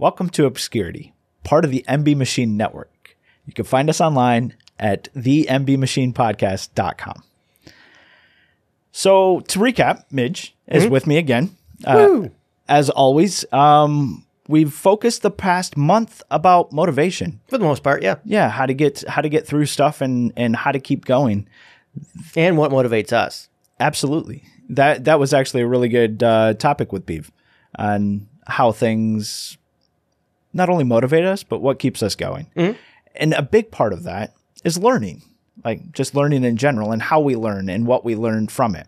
Welcome to Obscurity, part of the MB Machine Network. You can find us online at thembmachinepodcast.com. So, to recap, Midge is with me again. Uh, as always, um, we've focused the past month about motivation. For the most part, yeah. Yeah, how to get how to get through stuff and and how to keep going. And what motivates us. Absolutely. That that was actually a really good uh, topic with Beeve on how things not only motivate us, but what keeps us going. And a big part of that is learning, like just learning in general and how we learn and what we learn from it.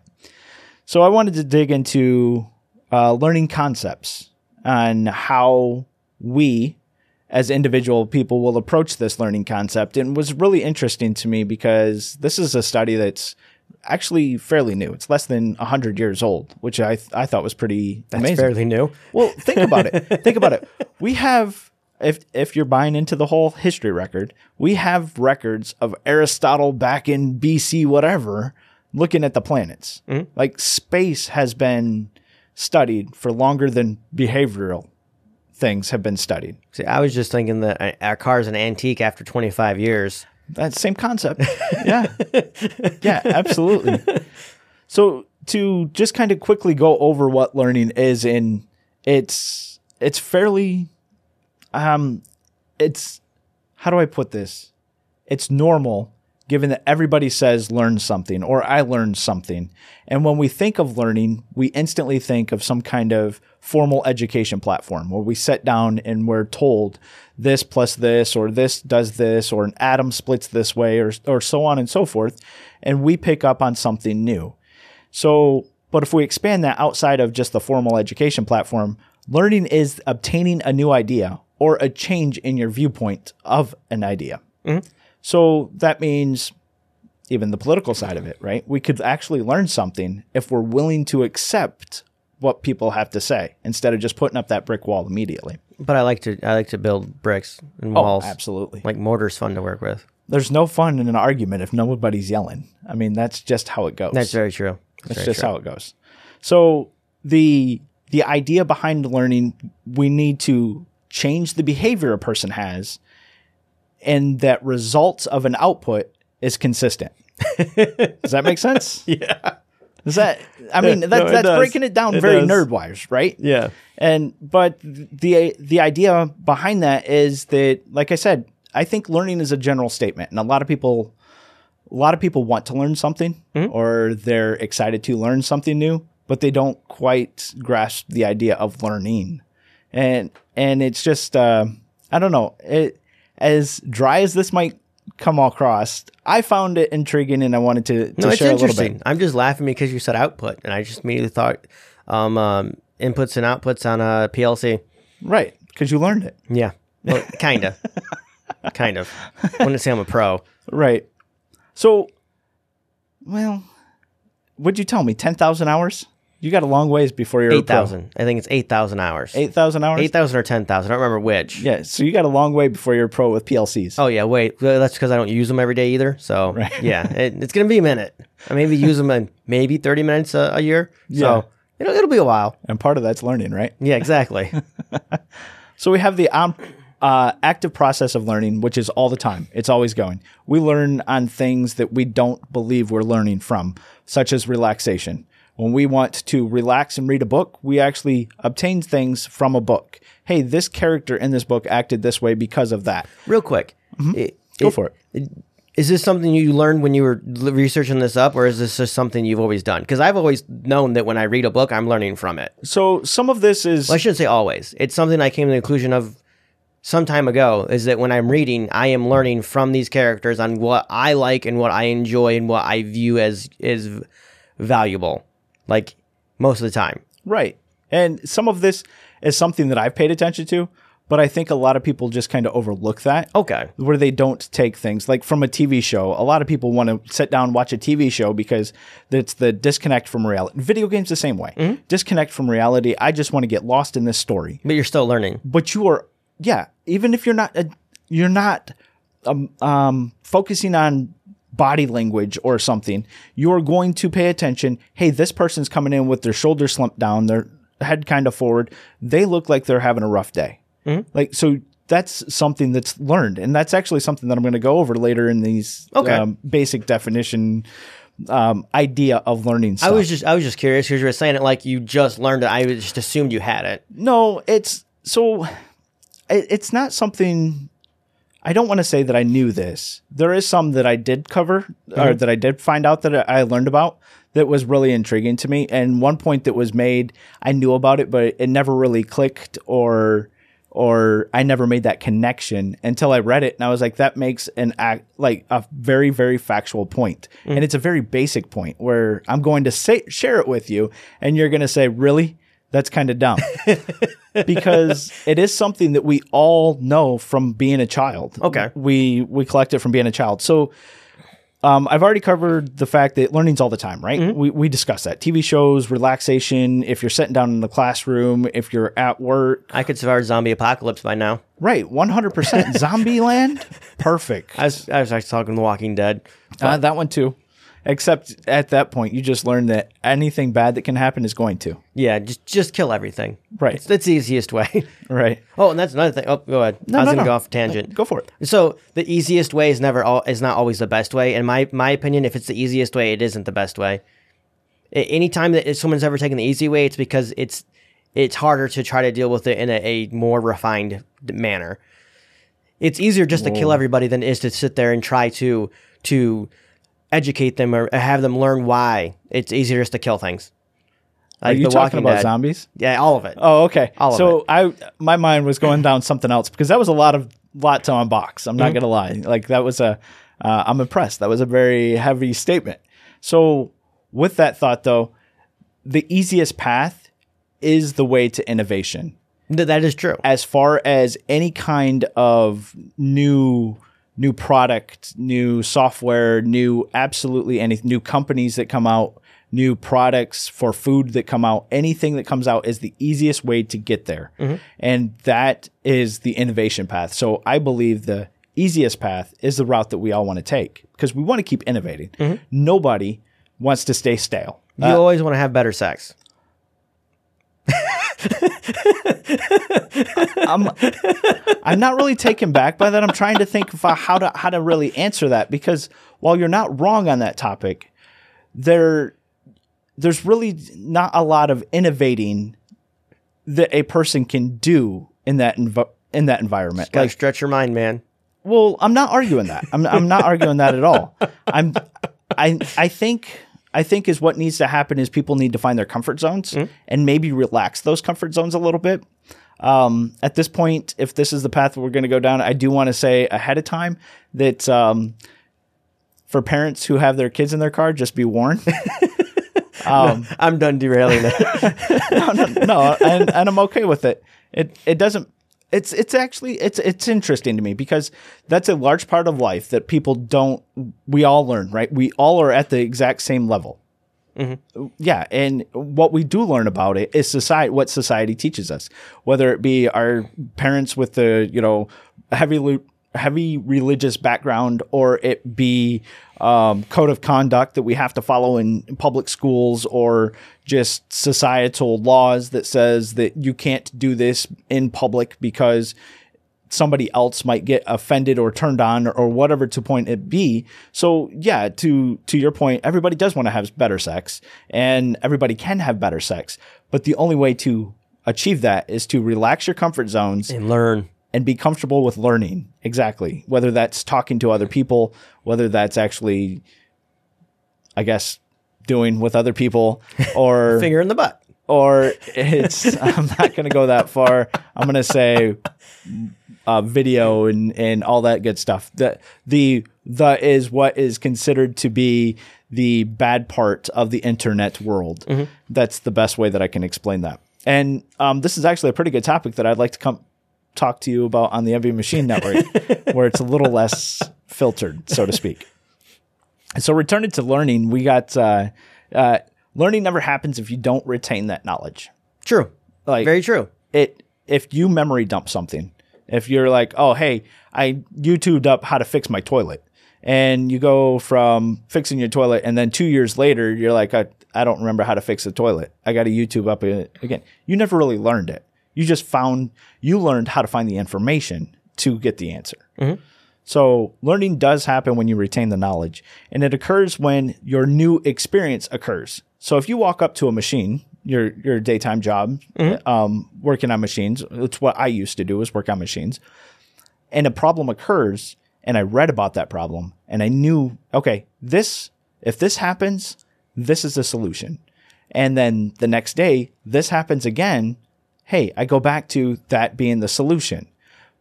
So I wanted to dig into uh, learning concepts and how we as individual people will approach this learning concept and it was really interesting to me because this is a study that's actually fairly new. It's less than 100 years old, which I I thought was pretty That's amazing. fairly new. Well, think about it. think about it. We have if if you're buying into the whole history record, we have records of Aristotle back in BC whatever looking at the planets. Like space has been studied for longer than behavioral things have been studied. See, I was just thinking that uh, our car's an antique after 25 years. That same concept. Yeah. yeah, absolutely. So to just kind of quickly go over what learning is in it's it's fairly um it's how do I put this? It's normal given that everybody says learn something or I learned something. And when we think of learning, we instantly think of some kind of formal education platform where we sit down and we're told this plus this or this does this or an atom splits this way or or so on and so forth and we pick up on something new. So, but if we expand that outside of just the formal education platform, learning is obtaining a new idea or a change in your viewpoint of an idea. Mm-hmm. So that means even the political side of it, right? We could actually learn something if we're willing to accept what people have to say instead of just putting up that brick wall immediately. But I like to I like to build bricks and oh, walls. Oh, absolutely. Like mortar's fun to work with. There's no fun in an argument if nobody's yelling. I mean, that's just how it goes. That's very true. That's, That's very just true. how it goes. So the the idea behind learning, we need to change the behavior a person has, and that results of an output is consistent. Does that make sense? Yeah. Does that? I mean, that, it that's does. breaking it down It very does. nerd wise, right? Yeah. And but the the idea behind that is that, like I said, I think learning is a general statement, and a lot of people, a lot of people want to learn something, mm-hmm. or they're excited to learn something new, but they don't quite grasp the idea of learning, and and it's just uh, I don't know it as dry as this might come across. I found it intriguing, and I wanted to, to No, share a little bit. I'm just laughing because you said output, and I just immediately thought um, um, inputs and outputs on a PLC. Right, because you learned it. Yeah. Well, kind of. kind of. I wouldn't say I'm a pro. Right. So, well, would you tell me ten thousand hours? You got a long ways before you're 8,000. I think it's 8,000 hours. Eight thousand hours. 8,000 or 10,000. I don't remember which. Yeah. So you got a long way before you're a pro with PLCs. Oh, yeah. Wait. That's because I don't use them every day either. So, right. yeah. It, it's going to be a minute. I maybe use them in maybe 30 minutes a, a year. Yeah. So, it'll, it'll be a while. And part of that's learning, right? Yeah, exactly. So we have the um, uh, active process of learning, which is all the time. It's always going. We learn on things that we don't believe we're learning from, such as relaxation. When we want to relax and read a book, we actually obtain things from a book. Hey, this character in this book acted this way because of that. Real quick. It- Mm-hmm. Go it- for it. Is this something you learned when you were researching this up, or is this just something you've always done? Because I've always known that when I read a book, I'm learning from it. So some of this is Well, I shouldn't say always. It's something I came to the conclusion of some time ago is that when I'm reading, I am learning from these characters on what I like and what I enjoy and what I view as is valuable. Like most of the time. Right. And some of this is something that I've paid attention to, but I think a lot of people just kind of overlook that. Okay. Where they don't take things like from a TV show. A lot of people want to sit down and watch a TV show because it's the disconnect from reality. Video games the same way. Disconnect from reality. I just want to get lost in this story. But you're still learning. But you are, yeah. Even if you're not, a, you're not um, um, focusing on body language or something, you're going to pay attention. Hey, this person's coming in with their shoulders slumped down, their head kind of forward. They look like they're having a rough day. Like so that's something that's learned and that's actually something that I'm going to go over later in these Okay. um, basic definition um, idea of learning I was just I was just curious because you were saying it like you just learned it. I just assumed you had it. No, it's so it, it's not something I don't want to say that I knew this. There is some that I did cover or mm-hmm. that I did find out that I learned about that was really intriguing to me. And one point that was made, I knew about it, but it never really clicked or or I never made that connection until I read it and I was like that makes an act like a very very factual point. Mm. And it's a very basic point where I'm going to say share it with you and you're going to say really that's kind of dumb because it is something that we all know from being a child. Okay. We we collect it from being a child. So um, I've already covered the fact that learning's all the time, right? We, we discussed that. TV shows, relaxation, if you're sitting down in the classroom, if you're at work. I could survive a zombie apocalypse by now. Right, 100%. Zombie land? Perfect. I was I was actually talking The Walking Dead. Uh, that one too. Except at that point, you just learn that anything bad that can happen is going to. Yeah, just just kill everything. Right. It's, that's the easiest way. Right. oh, and that's another thing. Oh, go ahead. I was no, gonna no. go off tangent. Go for it. So the easiest way is never all is not always the best way. In my my opinion, if it's the easiest way, it isn't the best way. Anytime that someone's ever taken the easy way, it's because it's it's harder to try to deal with it in a, a more refined manner. It's easier just to kill everybody than it is to sit there and try to to educate them or have them learn why. It's easier just to kill things. Are you talking about Dead. zombies? Yeah, all of it. Oh, okay. All of so I my mind was going down something else because that was a lot of lot to unbox. I'm not Mm-hmm. gonna lie. Like that was a uh, I'm impressed. That was a very heavy statement. So with that thought though, the easiest path is the way to innovation. Th- that is true. As far as any kind of new new product, new software, new absolutely any new companies that come out, new products for food that come out, anything that comes out is the easiest way to get there. Mm-hmm. And that is the innovation path. So I believe the easiest path is the route that we all want to take because we want to keep innovating. Mm-hmm. Nobody wants to stay stale. You uh, always want to have better sex. I'm I'm not really taken back by that. I'm trying to think of how to how to really answer that because while you're not wrong on that topic, there there's really not a lot of innovating that a person can do in that env- in that environment. Gotta Like, stretch your mind, man. well, I'm not arguing that. I'm I'm not arguing that at all. I'm I I think I think is what needs to happen is people need to find their comfort zones and maybe relax those comfort zones a little bit. Um, at this point, if this is the path we're going to go down, I do want to say ahead of time that um, for parents who have their kids in their car, just be warned. I'm done derailing it. no, no, no, and, and I'm okay with it. It it doesn't. It's it's actually it's it's interesting to me because that's a large part of life that people don't. We all learn, right? We all are at the exact same level. Mm-hmm. Yeah, and what we do learn about it is society. What society teaches us, whether it be our parents with the you know heavy lu- heavy religious background, or it be um, code of conduct that we have to follow in public schools, or just societal laws that says that you can't do this in public because somebody else might get offended or turned on or whatever to point it be. So yeah, to to your point, everybody does want to have better sex and everybody can have better sex. But the only way to achieve that is to relax your comfort zones and learn. And be comfortable with learning. Exactly. Whether that's talking to other people, whether that's actually I guess doing with other people or Finger in the butt. or it's I'm not going to go that far. I'm going to say uh, video and and all that good stuff. The the the is what is considered to be the bad part of the internet world. That's the best way that I can explain that. And um, this is actually a pretty good topic that I'd like to come talk to you about on the MB Machine Network, where it's a little less filtered, so to speak. So returning to learning, we got uh, uh, learning never happens if you don't retain that knowledge. True. Like Very true. it if you memory dump something, if you're like, oh hey, I YouTubed up how to fix my toilet, and you go from fixing your toilet, and then two years later you're like, I, I don't remember how to fix the toilet. I got to YouTube up again. You never really learned it. You just found you learned how to find the information to get the answer. So learning does happen when you retain the knowledge, and it occurs when your new experience occurs. So if you walk up to a machine, your your daytime job, um, working on machines, it's what I used to do is work on machines, and a problem occurs, and I read about that problem, and I knew, okay, this if this happens, this is the solution, and then the next day this happens again. Hey, I go back to that being the solution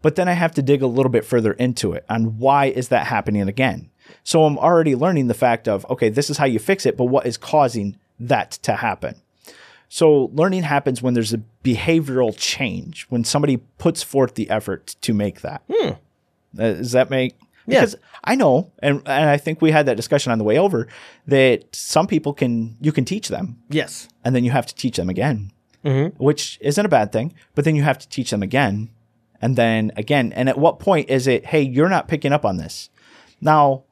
but then I have to dig a little bit further into it on why is that happening again. So I'm already learning the fact of okay, this is how you fix it, but what is causing that to happen? So learning happens when there's a behavioral change, when somebody puts forth the effort to make that. Uh, Does that make Yeah. because I know, and, and I think we had that discussion on the way over that some people can you can teach them, Yes. and then you have to teach them again, which isn't a bad thing. But then you have to teach them again, and then again. And at what point is it, hey, you're not picking up on this? Now,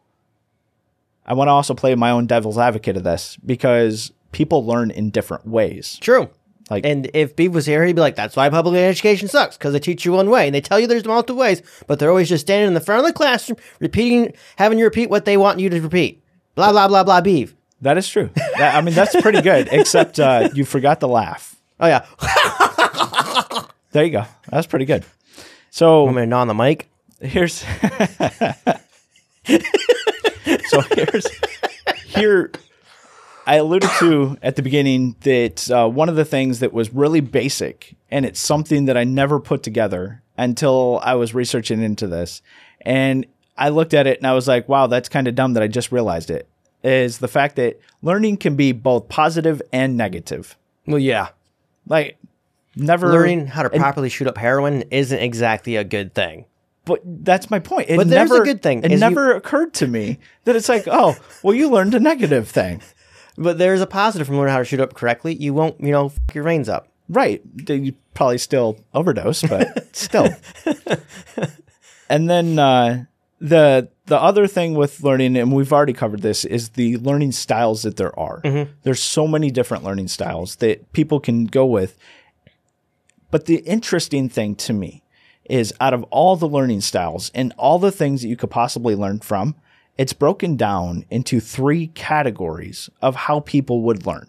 I want to also play my own devil's advocate of this because people learn in different ways. True. Like- and if Beef was here, he'd be like, "That's why public education sucks because they teach you one way and they tell you there's multiple ways, but they're always just standing in the front of the classroom, repeating, having you repeat what they want you to repeat." Blah blah blah blah. Beef. That is true. That- I mean, that's pretty good, except uh, you forgot the laugh. Oh yeah, There you go. That's pretty good. So I'm gonna on the mic. here's so here's here i alluded to at the beginning that uh, one of the things that was really basic and it's something that i never put together until i was researching into this and i looked at it and i was like wow that's kind of dumb that i just realized it is the fact that learning can be both positive and negative Well, yeah, like never learning how to properly shoot up heroin isn't exactly a good thing. But that's my point. It But there's a good thing, It is you- never occurred to me that it's like, oh, well, you learned a negative thing, But there's a positive from learning how to shoot up correctly. You won't, you know, f- your veins up. right? You probably still overdose, but still. and then uh, the the other thing with learning, and we've already covered this, is the learning styles that there are. Mm-hmm. There's so many different learning styles that people can go with. But the interesting thing to me is out of all the learning styles and all the things that you could possibly learn from, it's broken down into three categories of how people would learn.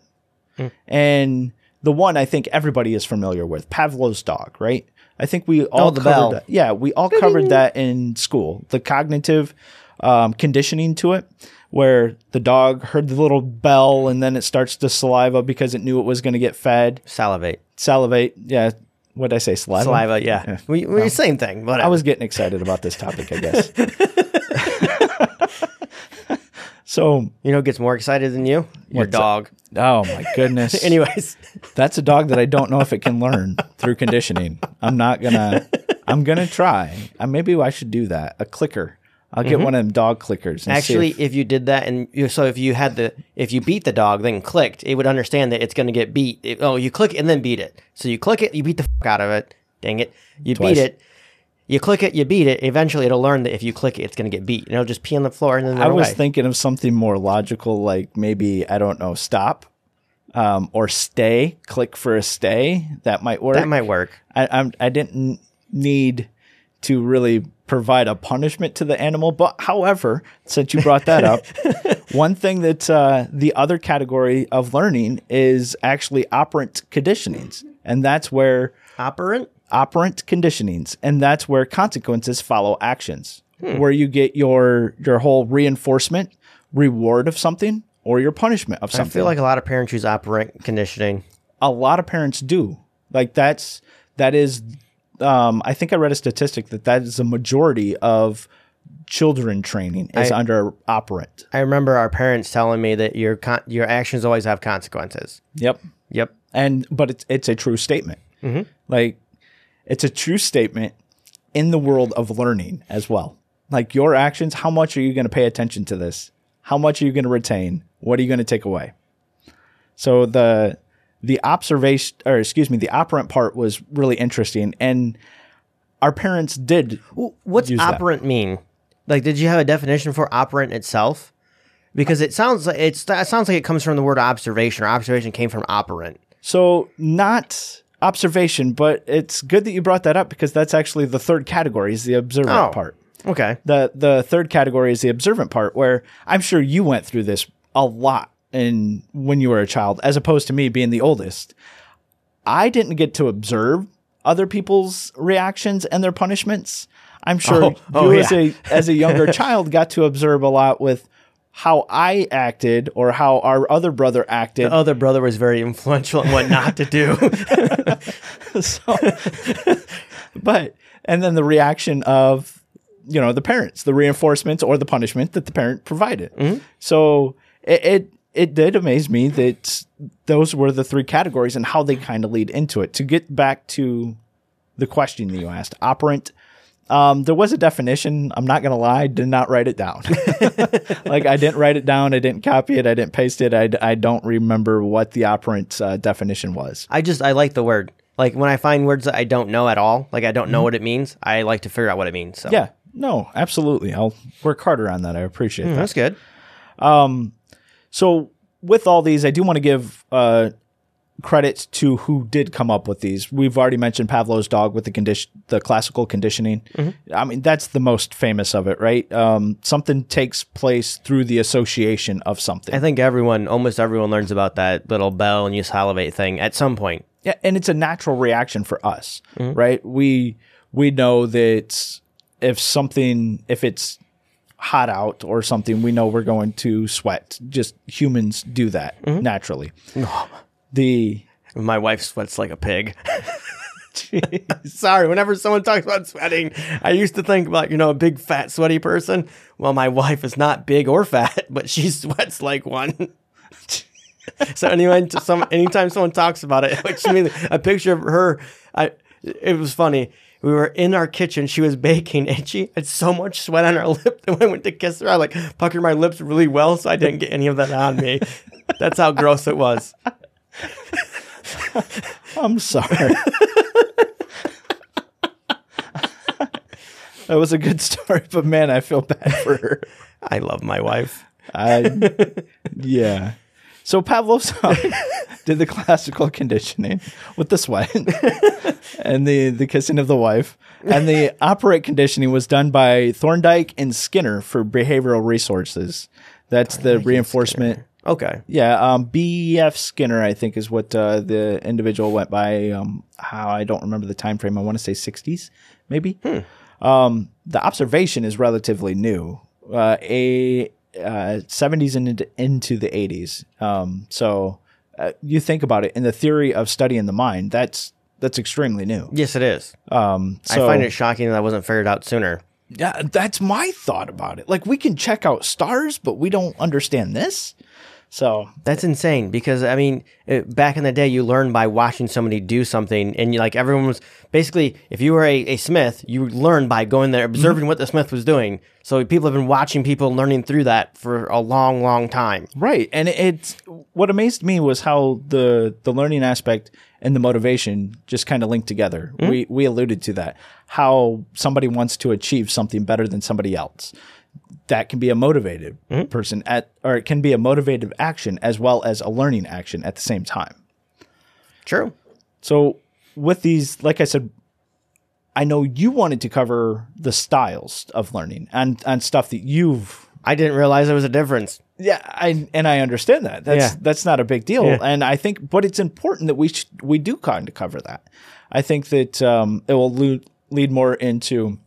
Hmm. And the one I think everybody is familiar with, Pavlov's dog, right? I think we all Oh, the covered bell. that. Yeah, we all covered that in school. The cognitive um, conditioning to it, where the dog heard the little bell and then it starts to saliva because it knew it was going to get fed. Salivate, Salivate. Yeah. What did I say? Saliva. saliva. Yeah, we, we same thing. Whatever. I was getting excited about this topic, I guess. so, You know, who gets more excited than you. Your What's dog. oh my goodness. Anyways, That's a dog that I don't know if it can learn through conditioning. I'm not gonna. I'm gonna try. Uh, maybe I should do that. A clicker. I'll get one of them dog clickers. And see Actually, if- if you did that, and you, so if you had the, if you beat the dog, then clicked, it would understand that it's going to get beat. It- oh, you click and then beat it. So you click it, you beat the fuck out of it. Dang it, you Twice. beat it. You click it, you beat it. Eventually, it'll learn that if you click it, it's going to get beat, and it'll just pee on the floor and then I was away. thinking of something more logical, like maybe I don't know, stop, um, or stay. Click for a stay. That might work. that might work. I, I'm, I didn't need to really provide a punishment to the animal. But however, since you brought that up, one thing that uh, the other category of learning is actually operant conditionings. And that's where Operant. Operant conditionings, and that's where consequences follow actions, where you get your your whole reinforcement, reward of something, or your punishment of something. I feel like a lot of parents use operant conditioning. a lot of parents do. Like that's that is um I think I read a statistic that that is a majority of children training is I- under operant. I remember our parents telling me that your con- your actions always have consequences. Yep. Yep. And but it's it's a true statement. Like it's a true statement in the world of learning as well. Like your actions, how much are you going to pay attention to this? How much are you going to retain? What are you going to take away? So the the observation or excuse me, the operant part was really interesting and our parents did What's use that. operant mean? Like, did you have a definition for operant itself? Because it sounds like it's that sounds like it comes from the word observation, or observation came from operant. So not observation, but it's good that you brought that up because that's actually the third category is the observant Oh. part. Okay. The the third category is the observant part where I'm sure you went through this a lot in when you were a child as opposed to me being the oldest. I didn't get to observe other people's reactions and their punishments. I'm sure Oh, oh, you as a as a younger child got to observe a lot with how I acted or how our other brother acted. The other brother was very influential in what not to do. so, but and then the reaction of you know the parents, the reinforcement or the punishment that the parent provided. Mm-hmm. So it, it it did amaze me that those were the three categories and how they kind of lead into it. To get back to the question that you asked, operant. Um, there was a definition. I'm not gonna lie, I did not write it down. like I didn't write it down. I didn't copy it. I didn't paste it. I, I don't remember what the operant uh, definition was. I just I like the word. Like when I find words that I don't know at all, like I don't know what it means, I like to figure out what it means. So Yeah, no, absolutely. I'll work harder on that. I appreciate that. that's good. So, with all these, I do want to give uh, credit to who did come up with these. We've already mentioned Pavlov's dog with the condition, the classical conditioning. Mm-hmm. I mean, that's the most famous of it, right? Um, something takes place through the association of something. I think everyone, almost everyone, learns about that little bell and you salivate thing at some point. Yeah, and it's a natural reaction for us, mm-hmm. right? We we know that if something if it's hot out or something, we know we're going to sweat. Just humans do that mm-hmm. naturally. The My wife sweats like a pig. Sorry, whenever someone talks about sweating, I used to think about, you know, a big fat sweaty person. Well, my wife is not big or fat, but she sweats like one. so anyway, some anytime someone talks about it, which means a picture of her, I it was funny. We were in our kitchen. She was baking, and she had so much sweat on her lip that when I went to kiss her, I like puckered my lips really well, so I didn't get any of that on me. That's how gross it was. I'm sorry. that was a good story, but man, I feel bad for her. I love my wife. I, yeah. So Pavlov's did the classical conditioning with the sweat and the, the kissing of the wife. And the operant conditioning was done by Thorndike and Skinner for behavioral resources. That's the reinforcement. Okay. Yeah, um, B.F. Skinner, I think, is what uh, the individual went by. Um, how I don't remember the time frame. I want to say 60s, maybe. Um, the observation is relatively new. Uh, a uh, 70s and into, into the 80s. Um, so uh, you think about it in the theory of studying the mind. That's that's extremely new. Yes, it is. Um, so, I find it shocking that I wasn't figured out sooner. yeah, that's my thought about it. Like we can check out stars, but we don't understand this. So That's insane because I mean, it, back in the day, you learned by watching somebody do something, and you, like everyone was basically, if you were a, a smith, you learned by going there, mm-hmm. observing what the smith was doing. So people have been watching people learning through that for a long, long time. Right, and it- it's what amazed me was how the the learning aspect and the motivation just kind of linked together. Mm-hmm. We we alluded to that how somebody wants to achieve something better than somebody else. That can be a motivated person at, or it can be a motivated action as well as a learning action at the same time. True. So with these, like I said, I know you wanted to cover the styles of learning and and stuff that you've I didn't realize there was a difference. yeah, I and I understand that. That's Yeah. that's not a big deal, Yeah. and I think, but it's important that we sh- we do kind of cover that. I think that um, it will lead, lead more into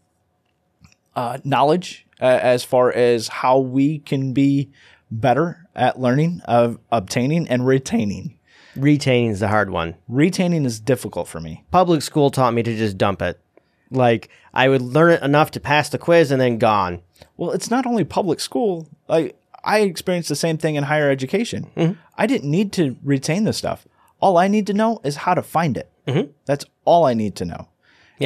uh, knowledge uh, as far as how we can be better at learning, of obtaining, and retaining. Retaining is the hard one. Retaining is difficult for me. Public school taught me to just dump it. Like I would learn it enough to pass the quiz and then gone. Well, it's not only public school. Like I experienced the same thing in higher education. I didn't need to retain this stuff. All I need to know is how to find it. That's all I need to know.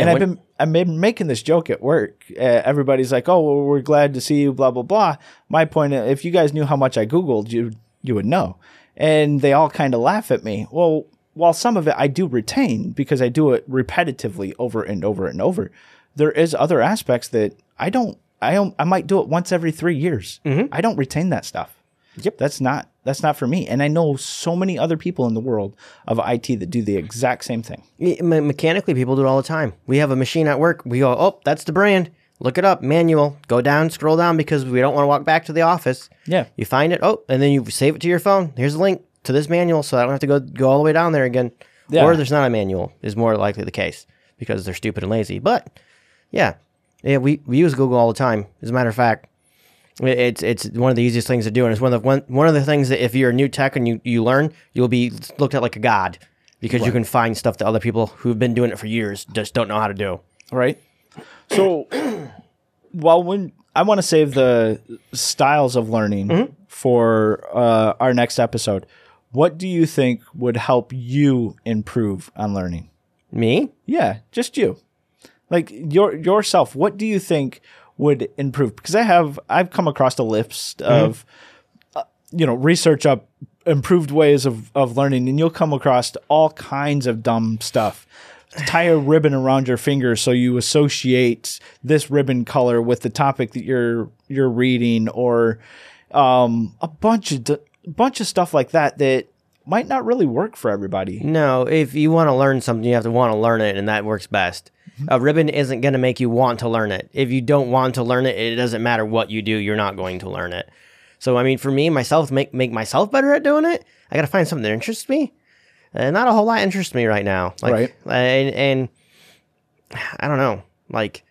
And I've been I've been making this joke at work. Uh, everybody's like, "Oh, well, we're glad to see you." Blah blah blah. My point: if you guys knew how much I googled, you you would know. And they all kind of laugh at me. Well, while some of it I do retain because I do it repetitively over and over and over, there is other aspects that I don't. I don't, I might do it once every three years. I don't retain that stuff. Yep. That's not that's not for me. And I know so many other people in the world of IT that do the exact same thing. Me- me- mechanically, people do it all the time. We have a machine at work. We go, oh, that's the brand. Look it up, manual. Go down, scroll down because we don't want to walk back to the office. Yeah. You find it, oh, and then you save it to your phone. Here's a link to this manual, so I don't have to go go all the way down there again. Yeah. Or there's not a manual is more likely the case because they're stupid and lazy. But yeah, yeah, we, we use Google all the time. As a matter of fact, it's it's one of the easiest things to do, and it's one of the one, one of the things that if you're a new tech and you, you learn, you'll be looked at like a god because you can find stuff that other people who've been doing it for years just don't know how to do. right? So, well, when I want to save the styles of learning for uh, our next episode, what do you think would help you improve on learning? Me? Yeah, just you, like your yourself. What do you think would improve? Because I have I've come across a list of uh, you know research up improved ways of of learning, and you'll come across all kinds of dumb stuff. Tie a ribbon around your finger so you associate this ribbon color with the topic that you're you're reading, or um, a bunch of d- bunch of stuff like that that might not really work for everybody. No, if you want to learn something, you have to want to learn it, and that works best. A ribbon isn't going to make you want to learn it. If you don't want to learn it, it doesn't matter what you do, you're not going to learn it. So, I mean, for me, myself, make make myself better at doing it, I got to find something that interests me. And not a whole lot interests me right now. Like, Right. And, and I don't know. Like,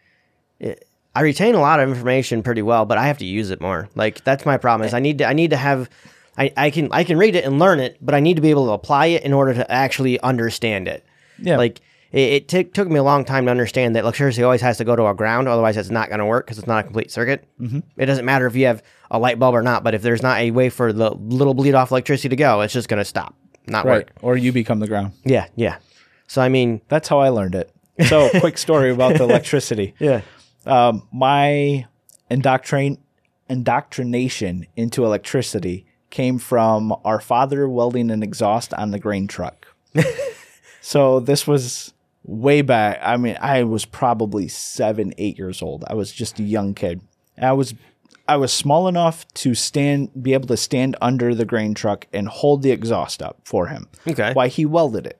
it, I retain a lot of information pretty well, but I have to use it more. Like that's my problem. Is I need to I need to have I, I can I can read it and learn it, but I need to be able to apply it in order to actually understand it. Yeah. Like it, took took me a long time to understand that electricity always has to go to a ground, otherwise it's not going to work because it's not a complete circuit. Mm-hmm. It doesn't matter if you have a light bulb or not, but if there's not a way for the little bleed off electricity to go, it's just going to stop, not Right. work. Or you become the ground. Yeah, yeah. So I mean, That's how I learned it. So, quick story about the electricity. yeah. Um, my indoctrin- indoctrination into electricity came from our father welding an exhaust on the grain truck. so, this was way back. I mean, I was probably seven, eight years old. I was just a young kid. I was. I was small enough to stand, be able to stand under the grain truck and hold the exhaust up for him. Okay. While he welded it,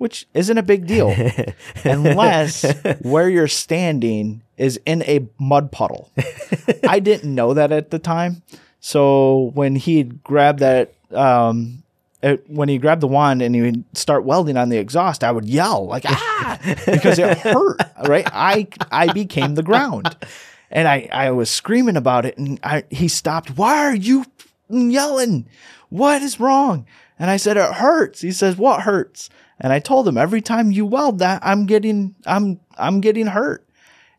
which isn't a big deal unless where you're standing is in a mud puddle. I didn't know that at the time. So when he grabbed that, um, it, when he grabbed the wand and he would start welding on the exhaust, I would yell like ah because it hurt. Right, I I became the ground, and I I was screaming about it, and I he stopped. Why are you yelling? What is wrong? And I said it hurts. He says what hurts? And I told him every time you weld that, I'm getting I'm I'm getting hurt.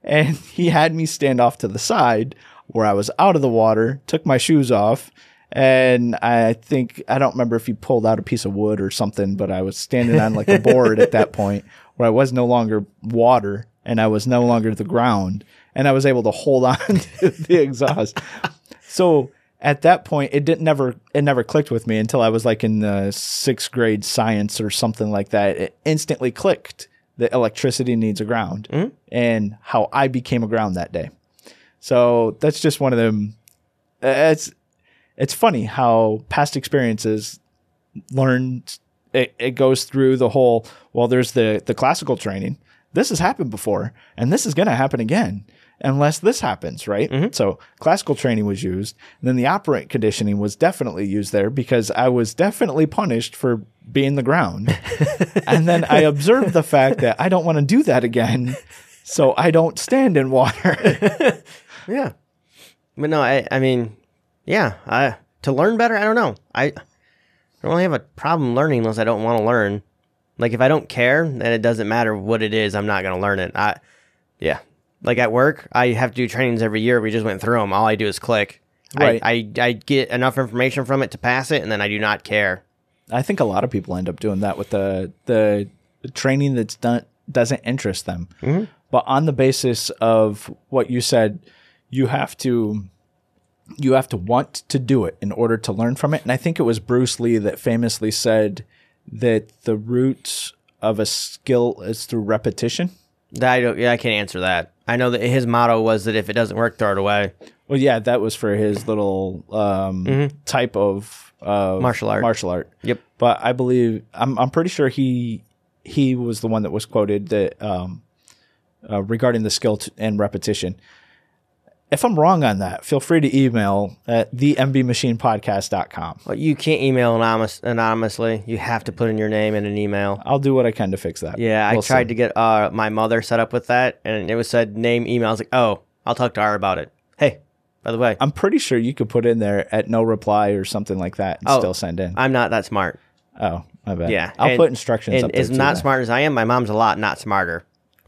And he had me stand off to the side where I was out of the water, took my shoes off, and I think I don't remember if he pulled out a piece of wood or something, but I was standing on like a board at that point where I was no longer water and I was no longer the ground, and I was able to hold on to the exhaust. So at that point, it didn't never it never clicked with me until I was like in the sixth grade science or something like that. It instantly clicked that electricity needs a ground, mm-hmm. and how I became a ground that day. So that's just one of them. It's it's funny how past experiences learned. It, it goes through the whole. Well, there's the the classical training. This has happened before, and this is going to happen again unless this happens, right? Mm-hmm. So classical training was used. And then the operant conditioning was definitely used there because I was definitely punished for being the ground. and then I observed the fact that I don't want to do that again. So I don't stand in water. Yeah. But no, I I mean, yeah, I to learn better, I don't know. I I don't really have a problem learning unless I don't want to learn. Like if I don't care, then it doesn't matter what it is, I'm not going to learn it. I yeah. Like at work, I have to do trainings every year. We just went through them. All I do is click. Right. I, I I get enough information from it to pass it and then I do not care. I think a lot of people end up doing that with the the training that's done doesn't interest them. Mm-hmm. But on the basis of what you said, you have to you have to want to do it in order to learn from it. And I think it was Bruce Lee that famously said that the roots of a skill is through repetition. I don't. Yeah, I can't answer that. I know that his motto was that if it doesn't work, throw it away. Well, yeah, that was for his little um, type of uh, Martial art. Martial art. Yep. But I believe I'm I'm pretty sure he he was the one that was quoted that um, uh, regarding the skill t- and repetition. If I'm wrong on that, feel free to email at thembmachinepodcast.com. But you can't email anonymous, anonymously. You have to put in your name in an email. I'll do what I can to fix that. Yeah, I We'll tried see. to get uh, my mother set up with that, and it was said name, email. I was like, oh, I'll talk to her about it. Hey, by the way, I'm pretty sure you could put in there at no reply or something like that and Oh. still send in. I'm not that smart. oh, my bad. Yeah, I'll and- put instructions And up there as not smart as I am, my mom's a lot not smarter.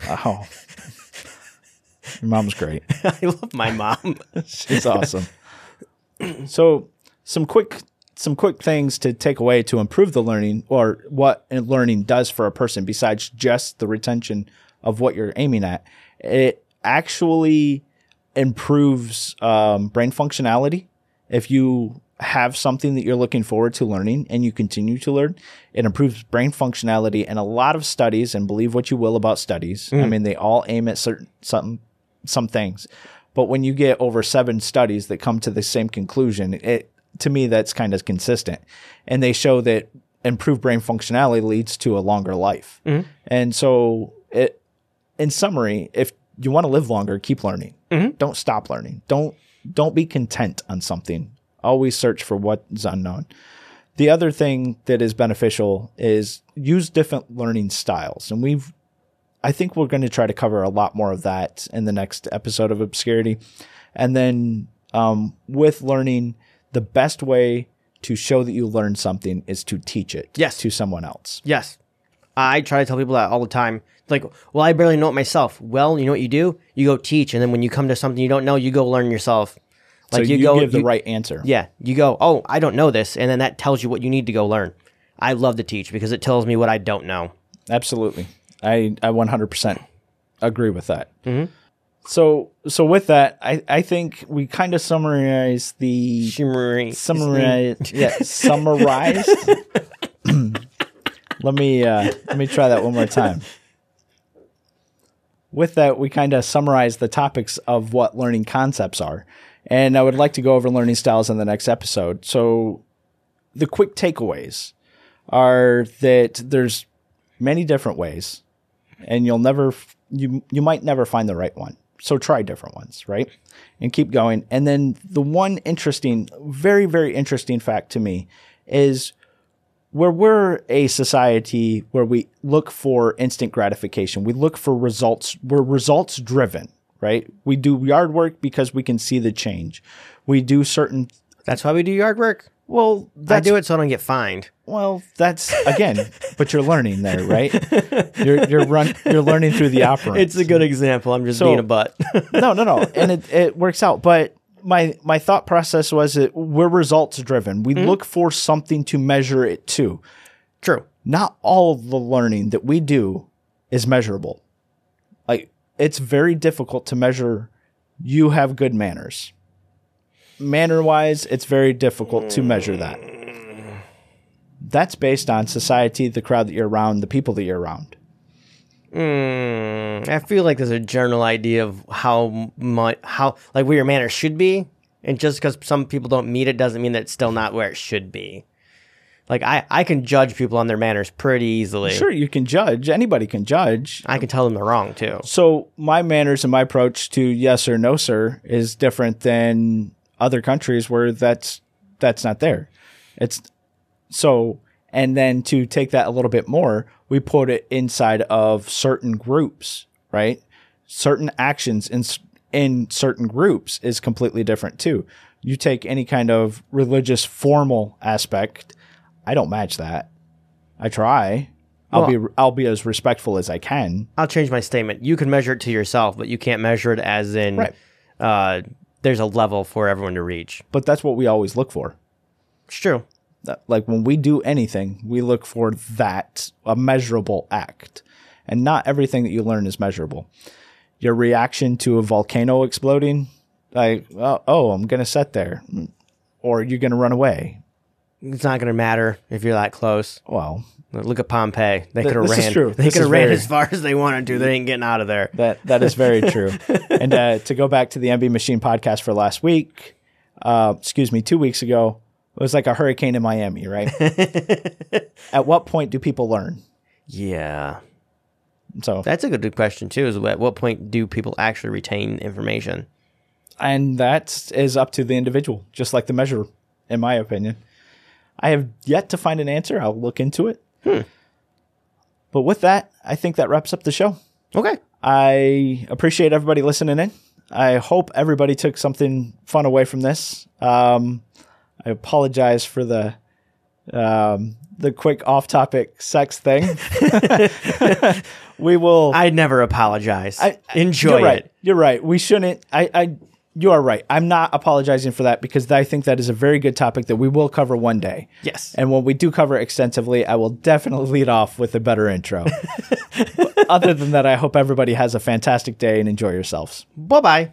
Oh. Your mom's great. I love my mom. She's awesome. so, some quick some quick things to take away to improve the learning or what learning does for a person besides just the retention of what you're aiming at. It actually improves um, brain functionality. If you have something that you're looking forward to learning and you continue to learn, it improves brain functionality. And a lot of studies, and believe what you will about studies, I mean, they all aim at certain some some things. But when you get over seven studies that come to the same conclusion, it to me that's kind of consistent. And they show that improved brain functionality leads to a longer life. Mm-hmm. And so it in summary, if you want to live longer, keep learning. Mm-hmm. Don't stop learning. Don't don't be content on something. Always search for what's unknown. The other thing that is beneficial is use different learning styles. And we've I think we're going to try to cover a lot more of that in the next episode of Obscurity. And then um, with learning, the best way to show that you learned something is to teach it Yes. to someone else. Yes. I try to tell people that all the time. It's like, well, I barely know it myself. Well, you know what you do? You go teach, and then when you come to something you don't know, you go learn yourself. So Like you, you, go, give the you- right answer. Yeah, you go. Oh, I don't know this, and then that tells you what you need to go learn. I love to teach because it tells me what I don't know. Absolutely. I, I 100% agree with that. So so with that, I, I think we kind of summarize the Shimmery. summarize yeah summarized. let me uh, let me try that one more time. With that, we kind of summarize the topics of what learning concepts are, and I would like to go over learning styles in the next episode. So, the quick takeaways are that there's many different ways, and you'll never you you might never find the right one. So try different ones, right? And keep going. And then the one interesting, very very interesting fact to me is where we're a society where we look for instant gratification. We look for results. We're results driven, right? We do yard work because we can see the change. We do certain That's why we do yard work. Well, I do it so I don't get fined. well, that's again, but you're learning there, right? You're you're run you're learning through the operant. It's a good example. I'm just So- being a butt. no, no, no, and it, it works out. But my my thought process was that we're results driven. We hmm? look for something to measure it to. True. Not all of the learning that we do is measurable. Like it's very difficult to measure. You have good manners. Manner wise, it's very difficult to measure that. That's based on society, the crowd that you're around, the people that you're around. Mm, I feel like there's a general idea of how much, how like where your manners should be, and just because some people don't meet it doesn't mean that it's still not where it should be. Like I, I can judge people on their manners pretty easily. Sure, you can judge. Anybody can judge. I can tell them they're wrong too. So my manners and my approach to yes or no, sir, is different than other countries where that's that's not there. It's so, and then to take that a little bit more, we put it inside of certain groups, right? Certain actions in in certain groups is completely different too. You take any kind of religious formal aspect, I don't match that. I try. I'll be I'll be as respectful as I can. I'll change my statement. You can measure it to yourself, but you can't measure it as in Right. uh, there's a level for everyone to reach. But that's what we always look for. It's true. That- Like when we do anything, we look for that a measurable act, and not everything that you learn is measurable. Your reaction to a volcano exploding, like oh, oh I'm gonna sit there, or you're gonna run away. It's not going to matter if you're that close. Well, Look at Pompeii. They could have this is ran. true. They could have ran very- as far as they wanted to. They ain't getting out of there. That that is very true. and uh, to go back to the MB Machine podcast for last week, uh, excuse me, two weeks ago, it was like a hurricane in Miami, right? At what point do people learn? Yeah, So, that's a good question too. Is at what point do people actually retain information? and that is up to the individual, just like the measure, in my opinion. I have yet to find an answer. I'll look into it. But with that, I think that wraps up the show. Okay. I appreciate everybody listening in. I hope everybody took something fun away from this. Um, I apologize for the um, the quick off-topic sex thing. we will. I never apologize. I- Enjoy you're right. it. You're right. We shouldn't. I. I you are right. I'm not apologizing for that because I think that is a very good topic that we will cover one day. Yes. And when we do cover extensively, I will definitely lead off with a better intro. Other than that, I hope everybody has a fantastic day and enjoy yourselves. Bye bye.